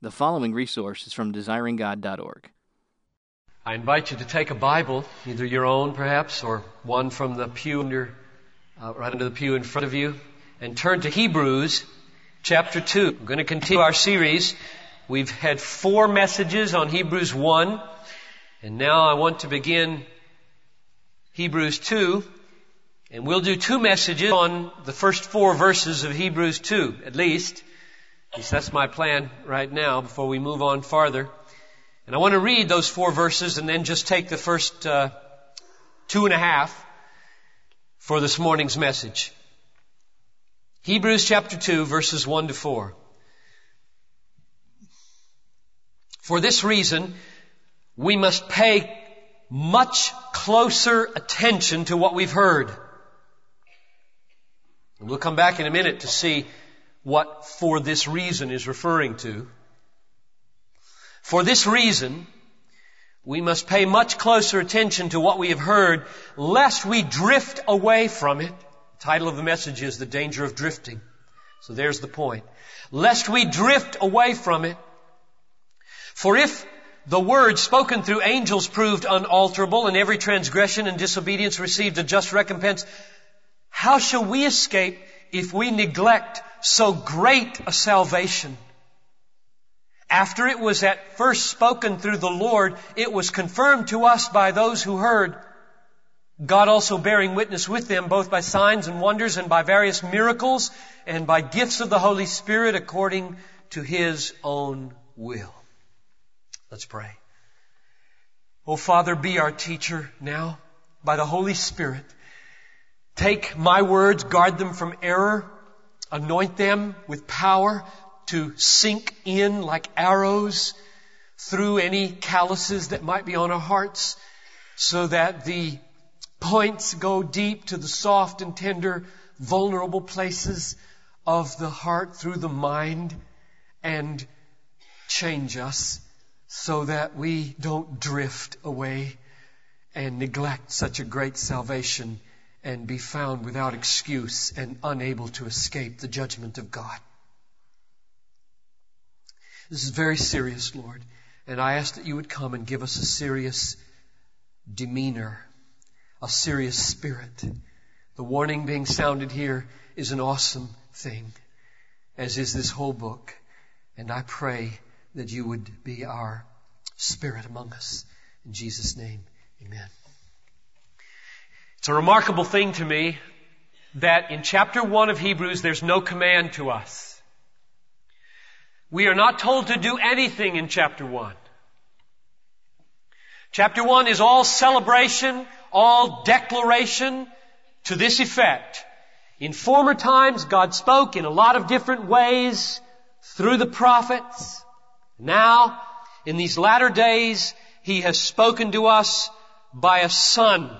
The following resource is from desiringgod.org. I invite you to take a Bible, either your own perhaps, or one from the pew under, uh, right under the pew in front of you, and turn to Hebrews chapter 2. We're going to continue our series. We've had four messages on Hebrews 1, and now I want to begin Hebrews 2, and we'll do two messages on the first four verses of Hebrews 2, at least. At least that's my plan right now before we move on farther. And I want to read those four verses and then just take the first uh, two and a half for this morning's message. Hebrews chapter 2 verses 1 to 4. For this reason, we must pay much closer attention to what we've heard. And we'll come back in a minute to see what for this reason is referring to. For this reason, we must pay much closer attention to what we have heard, lest we drift away from it. The title of the message is The Danger of Drifting. So there's the point. Lest we drift away from it. For if the word spoken through angels proved unalterable and every transgression and disobedience received a just recompense, how shall we escape if we neglect so great a salvation. After it was at first spoken through the Lord, it was confirmed to us by those who heard. God also bearing witness with them both by signs and wonders and by various miracles and by gifts of the Holy Spirit according to His own will. Let's pray. Oh Father, be our teacher now by the Holy Spirit. Take my words, guard them from error, anoint them with power to sink in like arrows through any calluses that might be on our hearts so that the points go deep to the soft and tender, vulnerable places of the heart through the mind and change us so that we don't drift away and neglect such a great salvation and be found without excuse and unable to escape the judgment of God. This is very serious, Lord, and I ask that you would come and give us a serious demeanor, a serious spirit. The warning being sounded here is an awesome thing, as is this whole book, and I pray that you would be our spirit among us. In Jesus' name, amen. It's a remarkable thing to me that in chapter 1 of Hebrews there's no command to us. We are not told to do anything in chapter 1. Chapter 1 is all celebration, all declaration to this effect. In former times, God spoke in a lot of different ways through the prophets. Now, in these latter days, He has spoken to us by a Son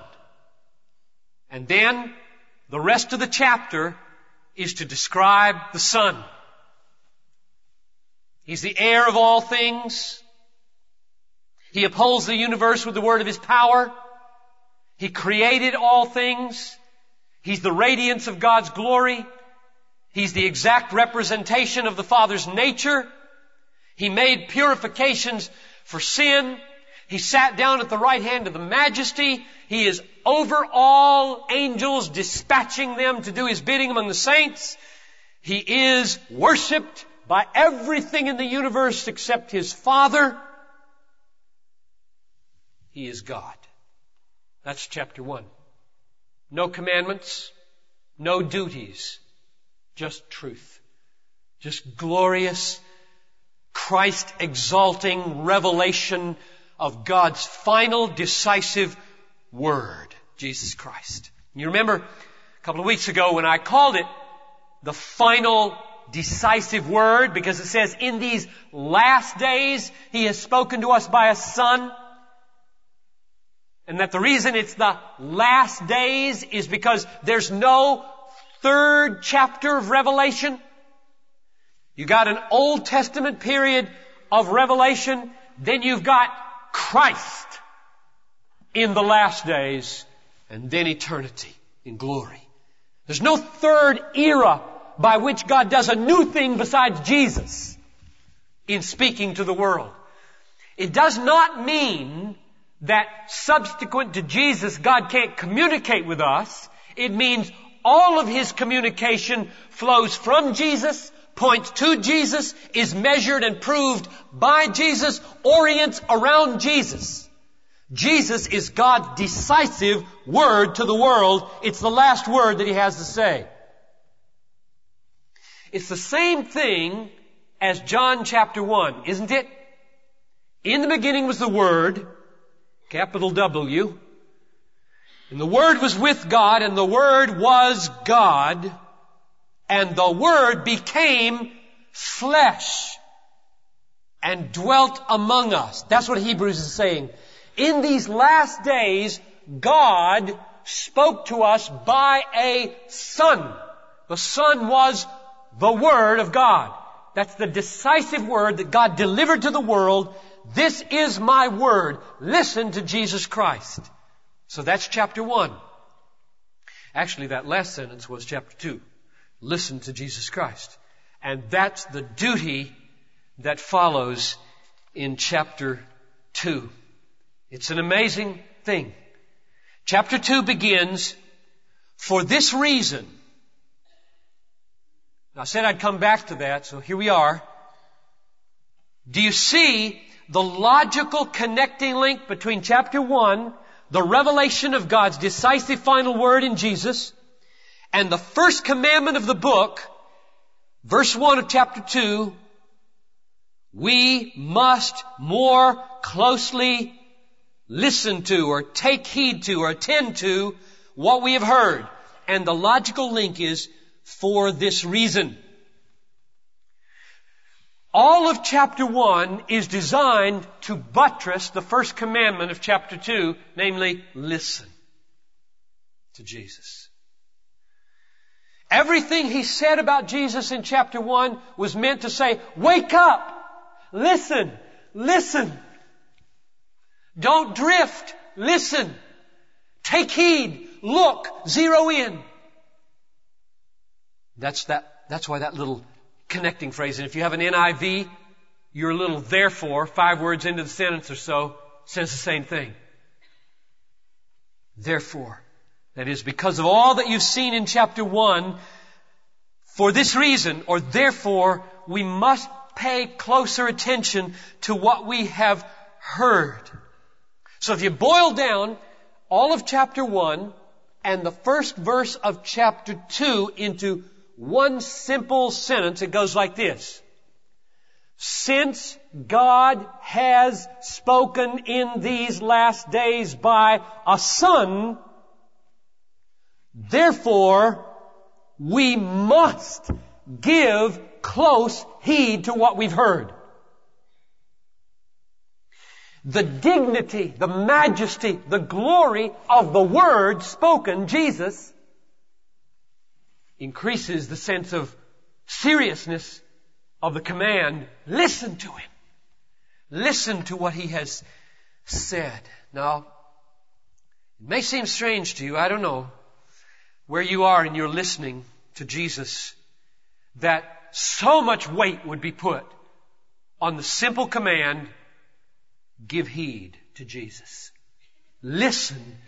and then the rest of the chapter is to describe the Son. He's the heir of all things. He upholds the universe with the word of his power. He created all things. He's the radiance of God's glory. He's the exact representation of the Father's nature. He made purifications for sin. He sat down at the right hand of the majesty. He is over all angels, dispatching them to do His bidding among the saints. He is worshiped by everything in the universe except His Father. He is God. That's chapter one. No commandments, no duties, just truth. Just glorious, Christ exalting revelation of God's final decisive word, Jesus Christ. You remember a couple of weeks ago when I called it the final decisive word because it says in these last days he has spoken to us by a son. And that the reason it's the last days is because there's no third chapter of Revelation. You got an Old Testament period of Revelation, then you've got Christ in the last days and then eternity in glory. There's no third era by which God does a new thing besides Jesus. in speaking to the world. It does not mean that subsequent to Jesus, God can't communicate with us. It means all of His communication flows from Jesus, points to Jesus, is measured and proved by Jesus, orients around Jesus. Jesus is God's decisive word to the world. It's the last word that He has to say. It's the same thing as John chapter 1, isn't it? In the beginning was the Word, capital W, and the Word was with God, and the Word was God, and the Word became flesh and dwelt among us. That's what Hebrews is saying. In these last days, God spoke to us by a Son. The Son was the Word of God. That's the decisive word that God delivered to the world. This is my word. Listen to Jesus Christ. So that's chapter one. Actually, that last sentence was chapter two. Listen to Jesus Christ. And that's the duty that follows in chapter two. It's an amazing thing. Chapter two begins, for this reason, I said I'd come back to that, so here we are. Do you see the logical connecting link between chapter 1, the revelation of God's decisive final word in Jesus, and the first commandment of the book, verse 1 of chapter 2, we must more closely listen to or take heed to or attend to what we have heard. And the logical link is for this reason. All of chapter 1 is designed to buttress the first commandment of chapter 2, namely, listen to Jesus. Everything he said about Jesus in chapter 1 was meant to say, wake up, listen, listen. Don't drift, listen. Take heed, look, zero in. That's that, that's why that little connecting phrase. And if you have an NIV, your little therefore, five words into the sentence or so, says the same thing. Therefore. That is, because of all that you've seen in chapter one, for this reason, or therefore, we must pay closer attention to what we have heard. So if you boil down all of chapter one and the first verse of chapter two into one simple sentence. It goes like this. Since God has spoken in these last days by a son, therefore we must give close heed to what we've heard. The dignity, the majesty, the glory of the word spoken, Jesus, increases the sense of seriousness of the command. Listen to him. Listen to what he has said. Now, it may seem strange to you, I don't know, where you are in your listening to Jesus, that so much weight would be put on the simple command, give heed to Jesus. Listen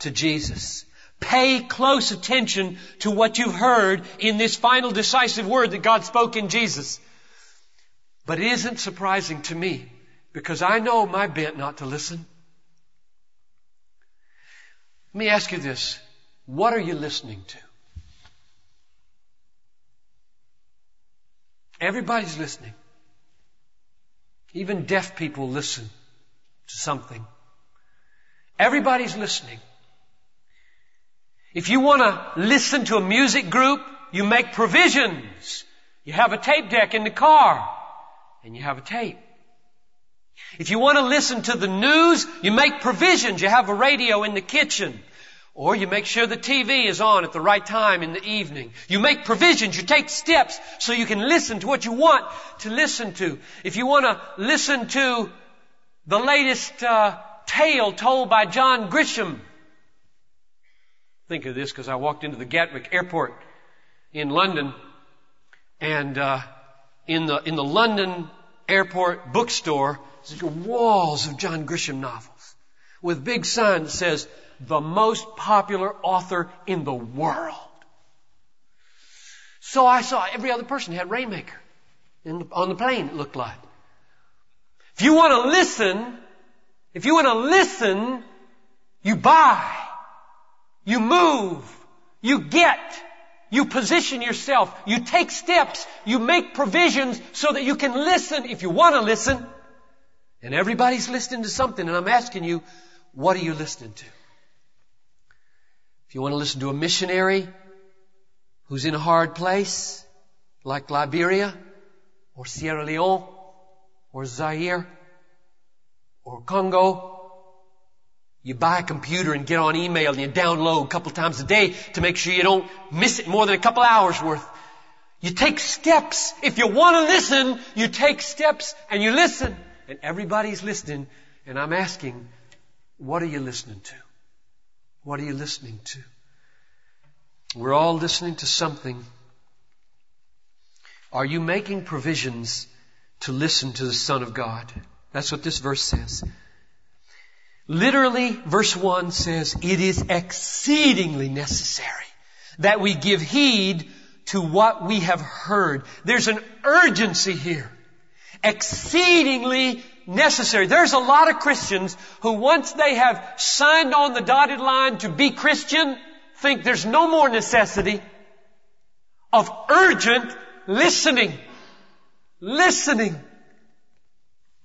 to Jesus. Pay close attention to what you've heard in this final decisive word that God spoke in Jesus. But it isn't surprising to me because I know my bent not to listen. Let me ask you this. What are you listening to? Everybody's listening. Even deaf people listen to something. Everybody's listening. If you want to listen to a music group, you make provisions. You have a tape deck in the car, and you have a tape. If you want to listen to the news, you make provisions. You have a radio in the kitchen. Or you make sure the TV is on at the right time in the evening. You make provisions. You take steps so you can listen to what you want to listen to. If you want to listen to the latest uh, tale told by John Grisham, think of this because I walked into the Gatwick airport in London and uh, in the in the London airport bookstore, there's walls of John Grisham novels with big sign that says, the most popular author in the world. So I saw every other person had Rainmaker the, on the plane, it looked like. If you want to listen, if you want to listen, you buy, you move, you get, you position yourself, you take steps, you make provisions so that you can listen if you want to listen. And everybody's listening to something, and I'm asking you, what are you listening to? If you want to listen to a missionary who's in a hard place, like Liberia, or Sierra Leone, or Zaire, or Congo, you buy a computer and get on email and you download a couple times a day to make sure you don't miss it more than a couple hours worth. You take steps. If you want to listen, you take steps and you listen. And everybody's listening. And I'm asking, what are you listening to? What are you listening to? We're all listening to something. Are you making provisions to listen to the Son of God? That's what this verse says. Literally, verse 1 says, it is exceedingly necessary that we give heed to what we have heard. There's an urgency here. Exceedingly necessary. There's a lot of Christians who once they have signed on the dotted line to be Christian, think there's no more necessity of urgent listening. Listening.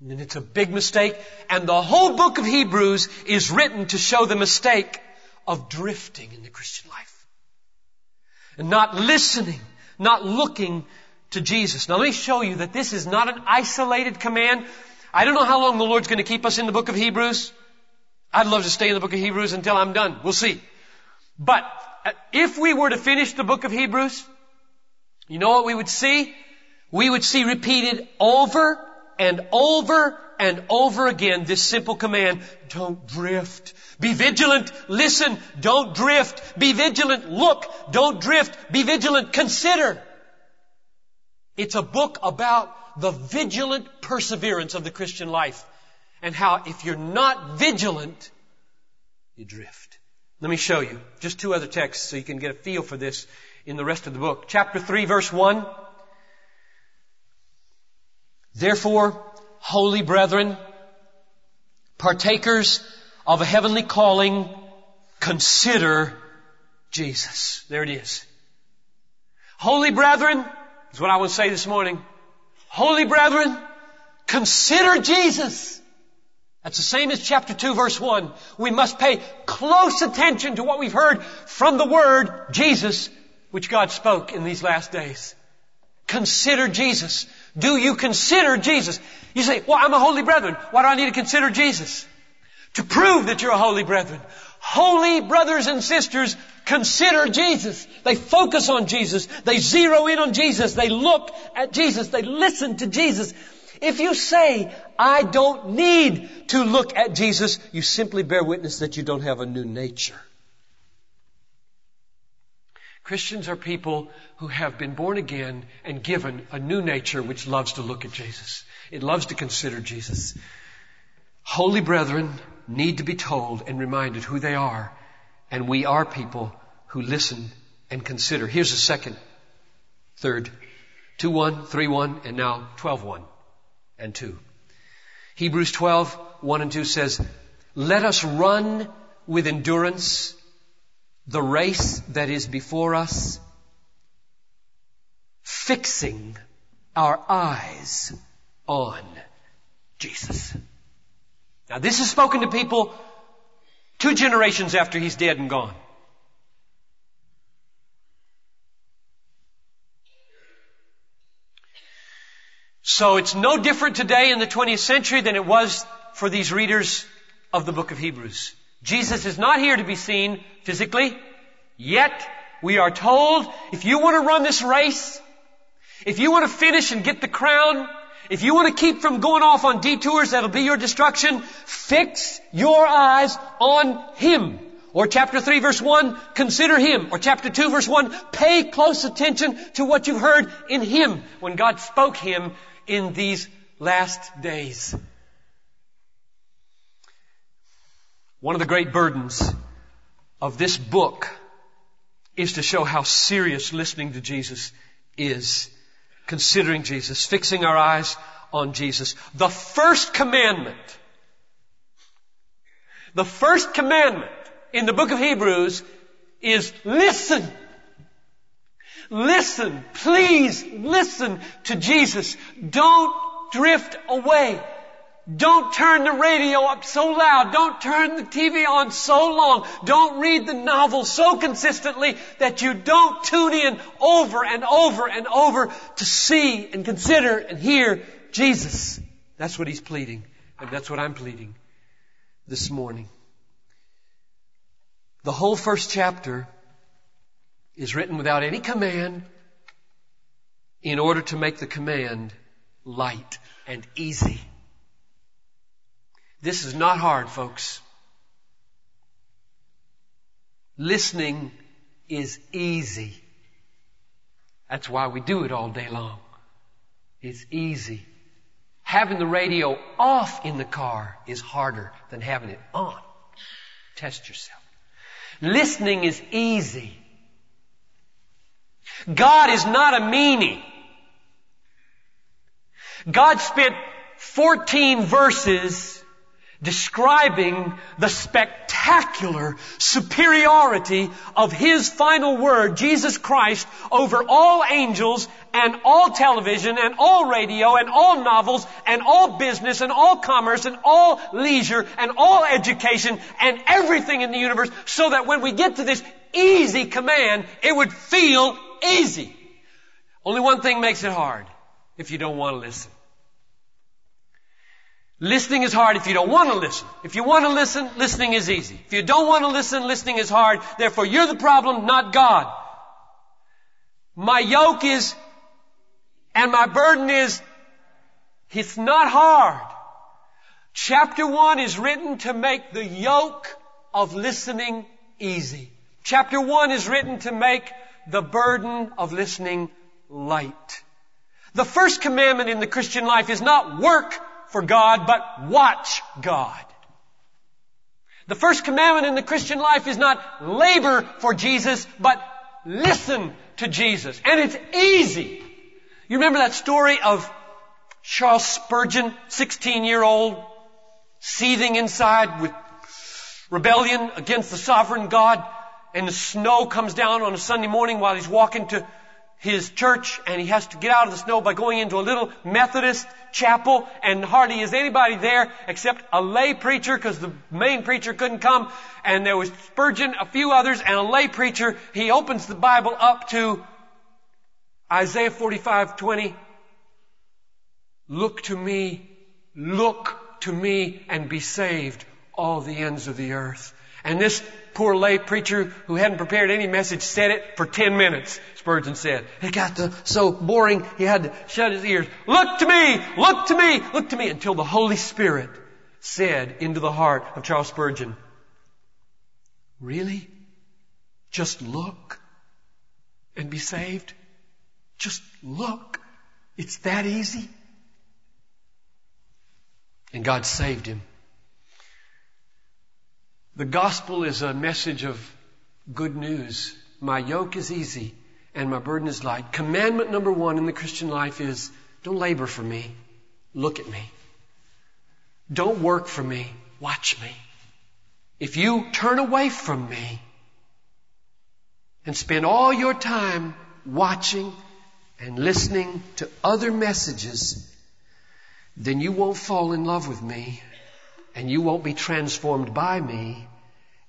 And it's a big mistake. And the whole book of Hebrews is written to show the mistake of drifting in the Christian life. And not listening, not looking to Jesus. Now let me show you that this is not an isolated command. I don't know how long the Lord's going to keep us in the book of Hebrews. I'd love to stay in the book of Hebrews until I'm done. We'll see. But uh, if we were to finish the book of Hebrews, you know what we would see? We would see repeated over and over and over again this simple command, don't drift. Be vigilant. Listen. Don't drift. Be vigilant. Look. Don't drift. Be vigilant. Consider. It's a book about the vigilant perseverance of the Christian life and how if you're not vigilant, you drift. Let me show you just two other texts so you can get a feel for this in the rest of the book. Chapter 3 verse 1. Therefore, holy brethren, partakers of a heavenly calling, consider Jesus. There it is. Holy brethren, is what I want to say this morning. Holy brethren, consider Jesus. That's the same as chapter 2 verse 1. We must pay close attention to what we've heard from the Word, Jesus, which God spoke in these last days. Consider Jesus. Do you consider Jesus? You say, well, I'm a holy brethren. Why do I need to consider Jesus? To prove that you're a holy brethren. Holy brothers and sisters consider Jesus. They focus on Jesus. They zero in on Jesus. They look at Jesus. They listen to Jesus. If you say, I don't need to look at Jesus, you simply bear witness that you don't have a new nature. Christians are people who have been born again and given a new nature which loves to look at Jesus. It loves to consider Jesus. Holy brethren need to be told and reminded who they are, and we are people who listen and consider. Here's a second, third, 2 1, 3 1, and now 12 1 and 2. Hebrews 12, 1 and 2 says, Let us run with endurance the race that is before us, fixing our eyes on Jesus. Now this is spoken to people two generations after he's dead and gone. So it's no different today in the 20th century than it was for these readers of the book of Hebrews. Jesus is not here to be seen physically. Yet, we are told, if you want to run this race, if you want to finish and get the crown, if you want to keep from going off on detours that'll be your destruction, fix your eyes on Him. Or chapter 3 verse 1, consider Him. Or chapter 2 verse 1, pay close attention to what you've heard in Him when God spoke Him in these last days. One of the great burdens of this book is to show how serious listening to Jesus is. Considering Jesus, fixing our eyes on Jesus. The first commandment, the first commandment in the book of Hebrews is listen. Listen, please listen to Jesus. Don't drift away. Don't turn the radio up so loud. Don't turn the TV on so long. Don't read the novel so consistently that you don't tune in over and over and over to see and consider and hear Jesus. That's what he's pleading. And that's what I'm pleading this morning. The whole first chapter is written without any command in order to make the command light and easy. This is not hard, folks. Listening is easy. That's why we do it all day long. It's easy. Having the radio off in the car is harder than having it on. Test yourself. Listening is easy. God is not a meanie. God spent 14 verses describing the spectacular superiority of His final word, Jesus Christ, over all angels and all television and all radio and all novels and all business and all commerce and all leisure and all education and everything in the universe so that when we get to this easy command, it would feel easy. Only one thing makes it hard if you don't want to listen. Listening is hard if you don't want to listen. If you want to listen, listening is easy. If you don't want to listen, listening is hard. Therefore, you're the problem, not God. My yoke is, and my burden is, it's not hard. Chapter 1 is written to make the yoke of listening easy. Chapter 1 is written to make the burden of listening light. The first commandment in the Christian life is not work for God, but watch God. The first commandment in the Christian life is not labor for Jesus, but listen to Jesus. And it's easy. You remember that story of Charles Spurgeon, 16 year old, seething inside with rebellion against the sovereign God, and the snow comes down on a Sunday morning while he's walking to his church and he has to get out of the snow by going into a little Methodist chapel and hardly is anybody there except a lay preacher because the main preacher couldn't come and there was Spurgeon, a few others and a lay preacher. He opens the Bible up to Isaiah 45:20. Look to me, look to me and be saved all the ends of the earth. And this poor lay preacher who hadn't prepared any message said it for 10 minutes, Spurgeon said. It got to, so boring he had to shut his ears. Look to me! Look to me! Look to me! Until the Holy Spirit said into the heart of Charles Spurgeon, Really? Just look and be saved? Just look. It's that easy. And God saved him. The gospel is a message of good news. My yoke is easy and my burden is light. Commandment number one in the Christian life is don't labor for me. Look at me. Don't work for me. Watch me. If you turn away from me and spend all your time watching and listening to other messages, then you won't fall in love with me and you won't be transformed by me,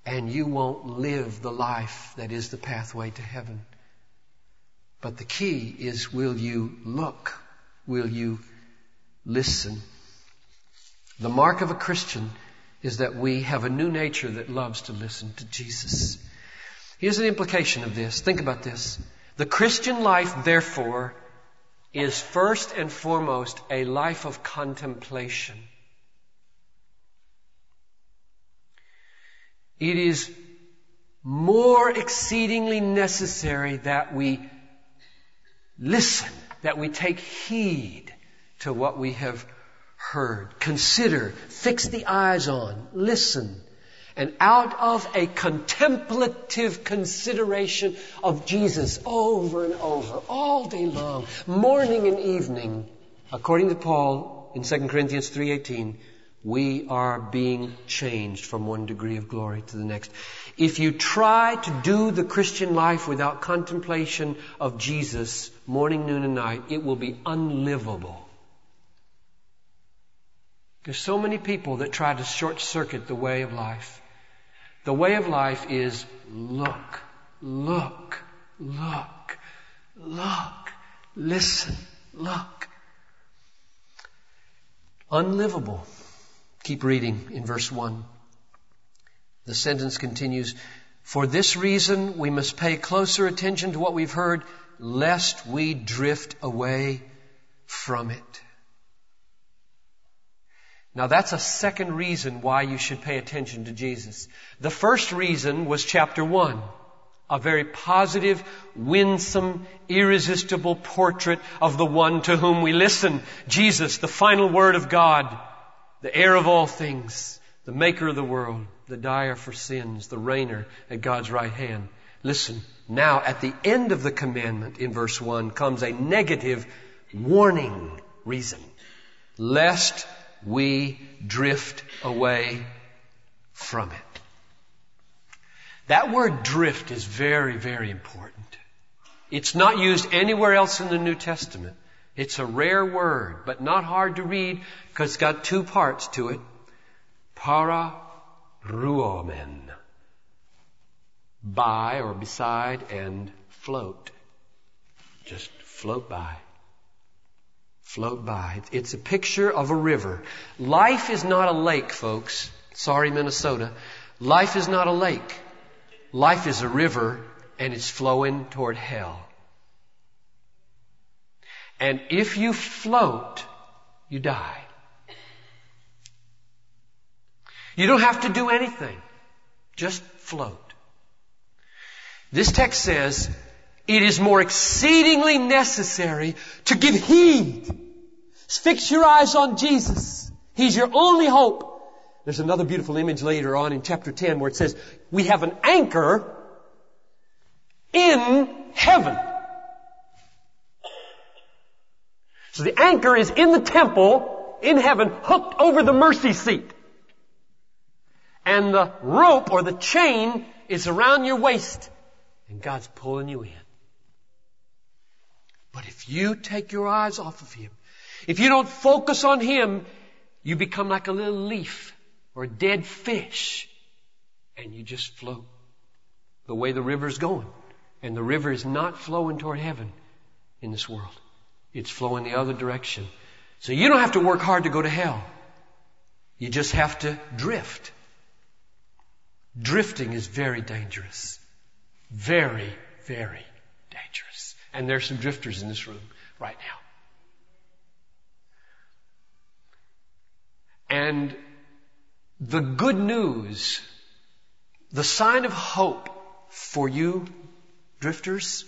and you won't live the life that is the pathway to heaven. But the key is will you look? Will you listen? The mark of a Christian is that we have a new nature that loves to listen to Jesus. Here's an implication of this. Think about this. The Christian life, therefore, is first and foremost a life of contemplation. It is more exceedingly necessary that we listen, that we take heed to what we have heard. Consider, fix the eyes on, listen. And out of a contemplative consideration of Jesus over and over, all day long, morning and evening, according to Paul in 2 Corinthians 3.18, we are being changed from one degree of glory to the next. If you try to do the Christian life without contemplation of Jesus morning, noon, and night, it will be unlivable. There's so many people that try to short circuit the way of life. The way of life is look, look, look, look, listen, look. Unlivable. Keep reading in verse 1. The sentence continues, For this reason we must pay closer attention to what we've heard, lest we drift away from it. Now that's a second reason why you should pay attention to Jesus. The first reason was chapter one. A very positive, winsome, irresistible portrait of the one to whom we listen. Jesus, the final word of God, the heir of all things, the maker of the world, the dyer for sins, the reigner at God's right hand. Listen, now at the end of the commandment in verse 1 comes a negative warning reason. Lest we drift away from it. That word drift is very, very important. It's not used anywhere else in the New Testament. It's a rare word, but not hard to read because it's got two parts to it. Para ruomen. By or beside and float. Just float by float by. It's a picture of a river. Life is not a lake, folks. Sorry, Minnesota. Life is not a lake. Life is a river and it's flowing toward hell. And if you float, you die. You don't have to do anything. Just float. This text says, it is more exceedingly necessary to give heed. Fix your eyes on Jesus. He's your only hope. There's another beautiful image later on in chapter 10 where it says, we have an anchor in heaven. So the anchor is in the temple in heaven, hooked over the mercy seat. And the rope or the chain is around your waist. And God's pulling you in. But if you take your eyes off of Him, if you don't focus on Him, you become like a little leaf or a dead fish and you just float the way the river's going. And the river is not flowing toward heaven in this world. It's flowing the other direction. So you don't have to work hard to go to hell. You just have to drift. Drifting is very dangerous. Very, very dangerous. And there's some drifters in this room right now. And the good news, the sign of hope for you drifters,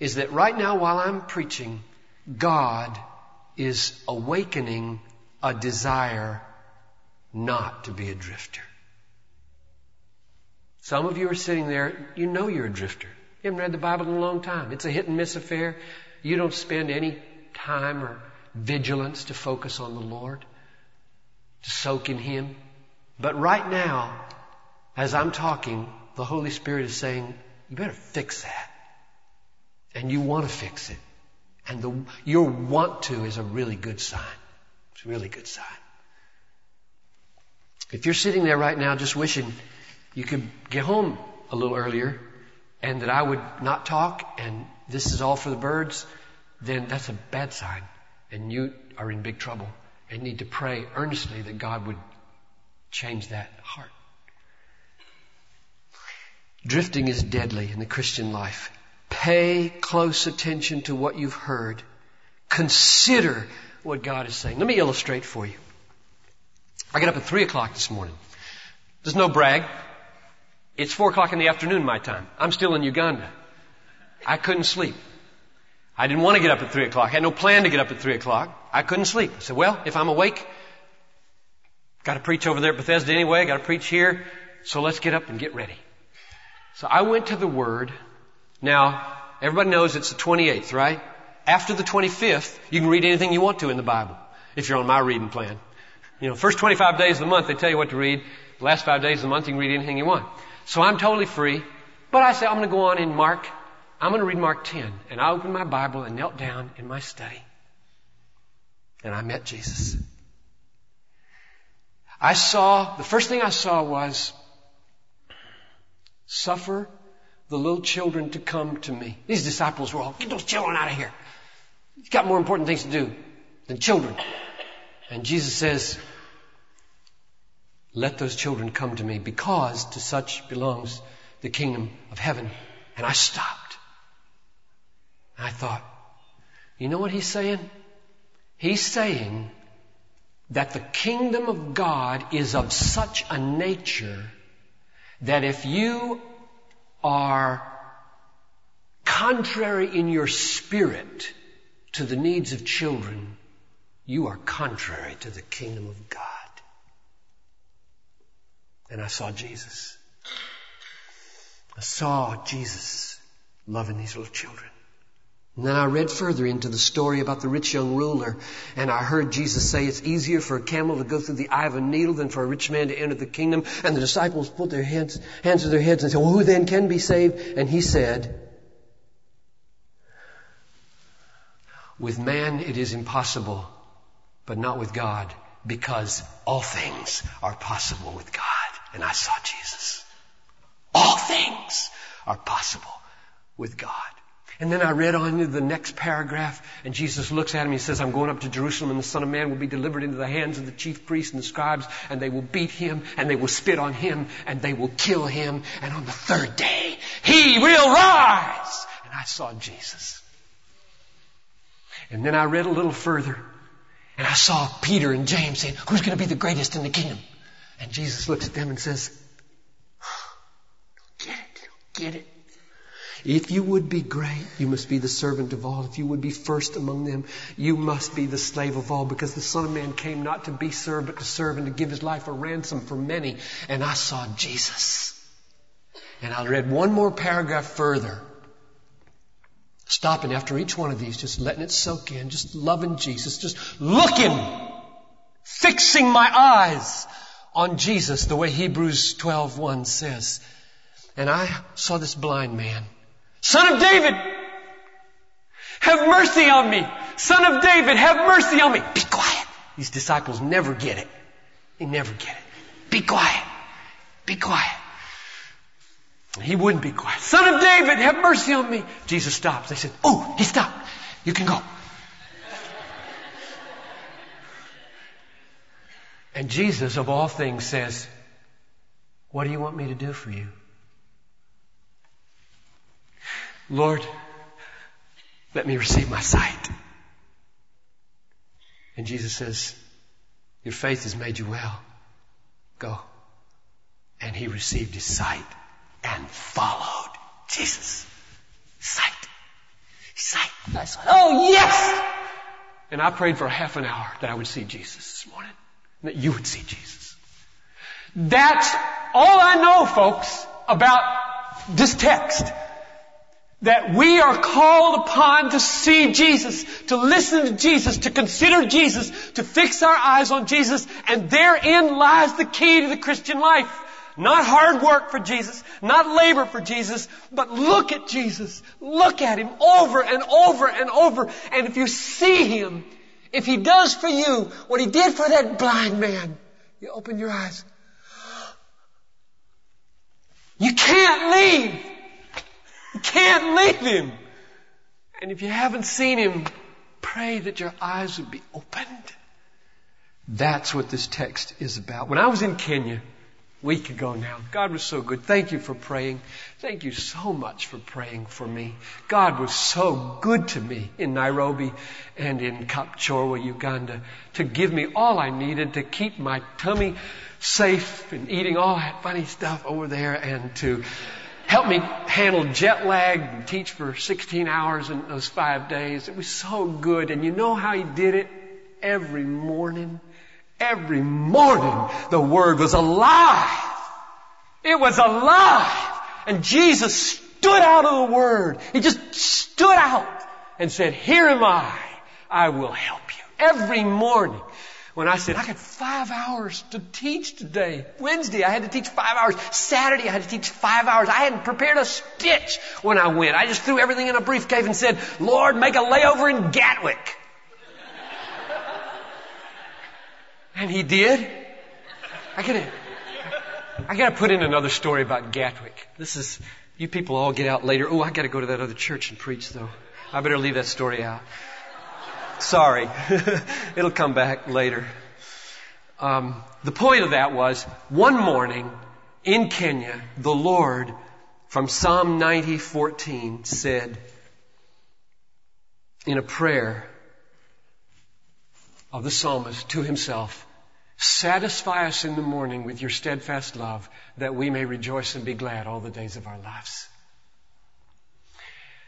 is that right now while I'm preaching, God is awakening a desire not to be a drifter. Some of you are sitting there, you know you're a drifter. You haven't read the Bible in a long time. It's a hit and miss affair. You don't spend any time or vigilance to focus on the Lord, to soak in Him. But right now, as I'm talking, the Holy Spirit is saying, you better fix that. And you want to fix it. And the, your want to is a really good sign. It's a really good sign. If you're sitting there right now just wishing you could get home a little earlier and that I would not talk and this is all for the birds, then that's a bad sign. And you are in big trouble and need to pray earnestly that God would change that heart. Drifting is deadly in the Christian life. Pay close attention to what you've heard. Consider what God is saying. Let me illustrate for you. I got up at three o'clock this morning. There's no brag. It's four o'clock in the afternoon my time. I'm still in Uganda. I couldn't sleep. I didn't want to get up at 3 o'clock. I had no plan to get up at 3 o'clock. I couldn't sleep. I said, well, if I'm awake, got to preach over there at Bethesda anyway, got to preach here, so let's get up and get ready. So I went to the Word. Now, everybody knows it's the 28th, right? After the 25th, you can read anything you want to in the Bible, if you're on my reading plan. You know, first 25 days of the month, they tell you what to read. The last five days of the month, you can read anything you want. So I'm totally free. But I say, I'm going to go on in Mark. I'm going to read Mark 10. And I opened my Bible and knelt down in my study. And I met Jesus. I saw, the first thing I saw was, suffer the little children to come to me. These disciples were all, get those children out of here. He's got more important things to do than children. And Jesus says, let those children come to me because to such belongs the kingdom of heaven. And I stopped. I thought, you know what he's saying? He's saying that the kingdom of God is of such a nature that if you are contrary in your spirit to the needs of children, you are contrary to the kingdom of God. And I saw Jesus. I saw Jesus loving these little children. And then I read further into the story about the rich young ruler, and I heard Jesus say it's easier for a camel to go through the eye of a needle than for a rich man to enter the kingdom. And the disciples put their hands, hands to their heads and said, well, who then can be saved? And he said, with man it is impossible, but not with God, because all things are possible with God. And I saw Jesus. All things are possible with God. And then I read on to the next paragraph, and Jesus looks at him. He says, I'm going up to Jerusalem, and the Son of Man will be delivered into the hands of the chief priests and the scribes, and they will beat him, and they will spit on him, and they will kill him, and on the third day, he will rise. And I saw Jesus. And then I read a little further, and I saw Peter and James saying, Who's going to be the greatest in the kingdom? And Jesus looks at them and says, Don't Get it, don't get it. If you would be great, you must be the servant of all. If you would be first among them, you must be the slave of all because the Son of Man came not to be served, but to serve and to give his life a ransom for many. And I saw Jesus. And I read one more paragraph further. Stopping after each one of these, just letting it soak in, just loving Jesus, just looking, fixing my eyes on Jesus the way Hebrews 12:1 says. And I saw this blind man Son of David, have mercy on me. Son of David, have mercy on me. Be quiet. These disciples never get it. They never get it. Be quiet. Be quiet. He wouldn't be quiet. Son of David, have mercy on me. Jesus stops. They said, Oh, he stopped. You can go. And Jesus, of all things, says, What do you want me to do for you? Lord, let me receive my sight. And Jesus says, Your faith has made you well. Go. And he received his sight and followed Jesus. Sight. Sight. Oh, yes! And I prayed for half an hour that I would see Jesus this morning. That you would see Jesus. That's all I know, folks, about this text that we are called upon to see Jesus, to listen to Jesus, to consider Jesus, to fix our eyes on Jesus, and therein lies the key to the Christian life. Not hard work for Jesus, not labor for Jesus, but look at Jesus. Look at Him over and over and over. And if you see Him, if He does for you what He did for that blind man, you open your eyes. You can't leave you can't leave him. And if you haven't seen him, pray that your eyes would be opened. That's what this text is about. When I was in Kenya, a week ago now, God was so good. Thank you for praying. Thank you so much for praying for me. God was so good to me in Nairobi and in Kapchorwa, Uganda, to give me all I needed to keep my tummy safe and eating all that funny stuff over there and to helped me handle jet lag and teach for 16 hours in those five days. It was so good. And you know how he did it? Every morning. Every morning the Word was alive. It was alive. And Jesus stood out of the Word. He just stood out and said, here am I. I will help you. Every morning when I said, I got five hours to teach today. Wednesday, I had to teach five hours. Saturday, I had to teach five hours. I hadn't prepared a stitch when I went. I just threw everything in a briefcase and said, Lord, make a layover in Gatwick. and he did. I gotta, I gotta put in another story about Gatwick. This is, you people all get out later. Oh, I gotta go to that other church and preach though. I better leave that story out. Sorry. It'll come back later. Um, the point of that was one morning in Kenya, the Lord from Psalm 90:14 said in a prayer of the psalmist to himself, Satisfy us in the morning with your steadfast love, that we may rejoice and be glad all the days of our lives.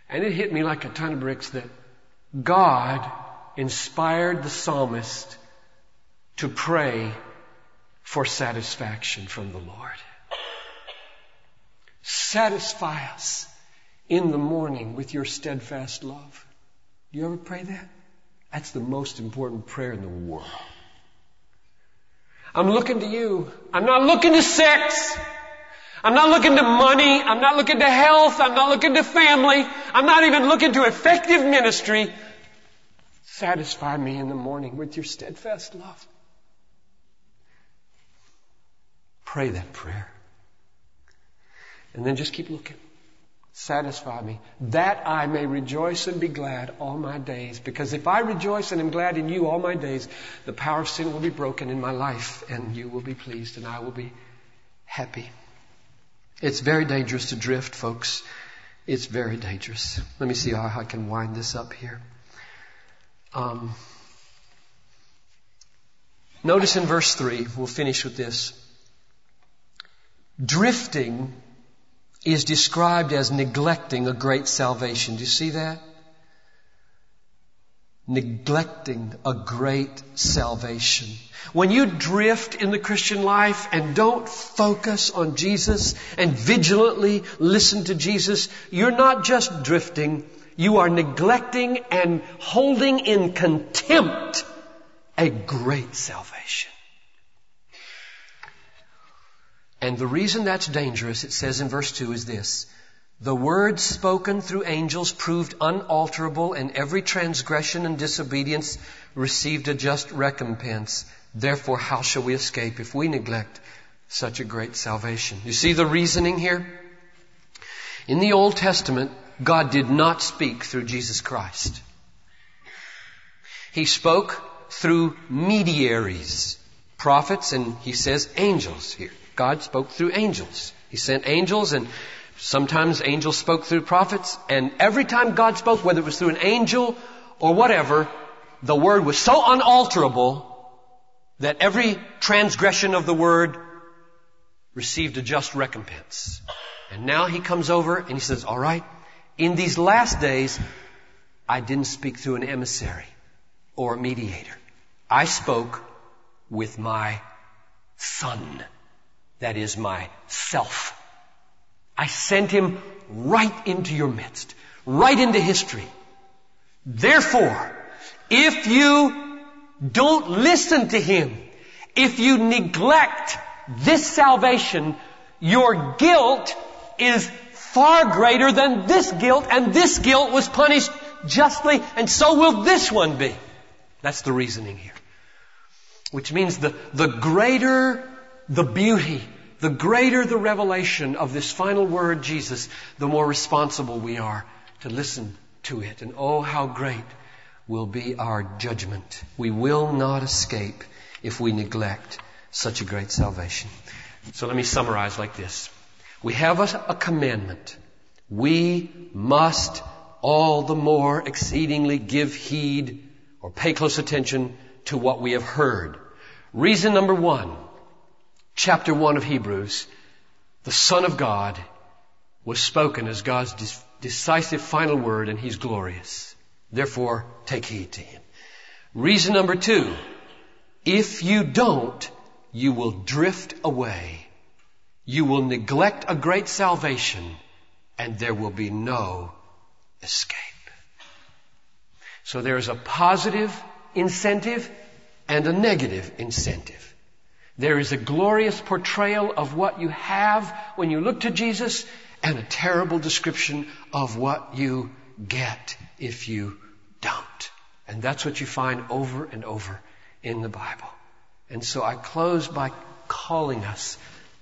And it hit me like a ton of bricks that God inspired the psalmist to pray for satisfaction from the Lord. Satisfy us in the morning with your steadfast love. Do you ever pray that? That's the most important prayer in the world. I'm looking to you. I'm not looking to sex. I'm not looking to money. I'm not looking to health. I'm not looking to family. I'm not even looking to effective ministry. Satisfy me in the morning with your steadfast love. Pray that prayer. And then just keep looking. Satisfy me, that I may rejoice and be glad all my days. Because if I rejoice and am glad in you all my days, the power of sin will be broken in my life, and you will be pleased, and I will be happy. It's very dangerous to drift, folks. It's very dangerous. Let me see how I can wind this up here. Um, notice in verse 3, we'll finish with this. Drifting is described as neglecting a great salvation. Do you see that? Neglecting a great salvation. When you drift in the Christian life and don't focus on Jesus and vigilantly listen to Jesus, you're not just drifting, you are neglecting and holding in contempt a great salvation. And the reason that's dangerous, it says in verse 2, is this. The words spoken through angels proved unalterable, and every transgression and disobedience received a just recompense. Therefore, how shall we escape if we neglect such a great salvation? You see the reasoning here? In the Old Testament, God did not speak through Jesus Christ. He spoke through mediaries, prophets, and he says angels here. God spoke through angels. He sent angels and sometimes angels spoke through prophets and every time God spoke, whether it was through an angel or whatever, the word was so unalterable that every transgression of the word received a just recompense. And now he comes over and he says, alright, in these last days, I didn't speak through an emissary or a mediator. I spoke with my son. That is my self. I sent him right into your midst, right into history. Therefore, if you don't listen to him, if you neglect this salvation, your guilt is far greater than this guilt, and this guilt was punished justly, and so will this one be. That's the reasoning here. Which means the, the greater the beauty, the greater the revelation of this final word, Jesus, the more responsible we are to listen to it. And oh, how great will be our judgment. We will not escape if we neglect such a great salvation. So let me summarize like this. We have a, a commandment. We must all the more exceedingly give heed or pay close attention to what we have heard. Reason number one, chapter one of Hebrews, the Son of God was spoken as God's decisive final word, and He's glorious. Therefore, take heed to Him. Reason number two, if you don't, you will drift away. You will neglect a great salvation, and there will be no escape. So there is a positive incentive and a negative incentive. There is a glorious portrayal of what you have when you look to Jesus and a terrible description of what you get if you don't. And that's what you find over and over in the Bible. And so I close by calling us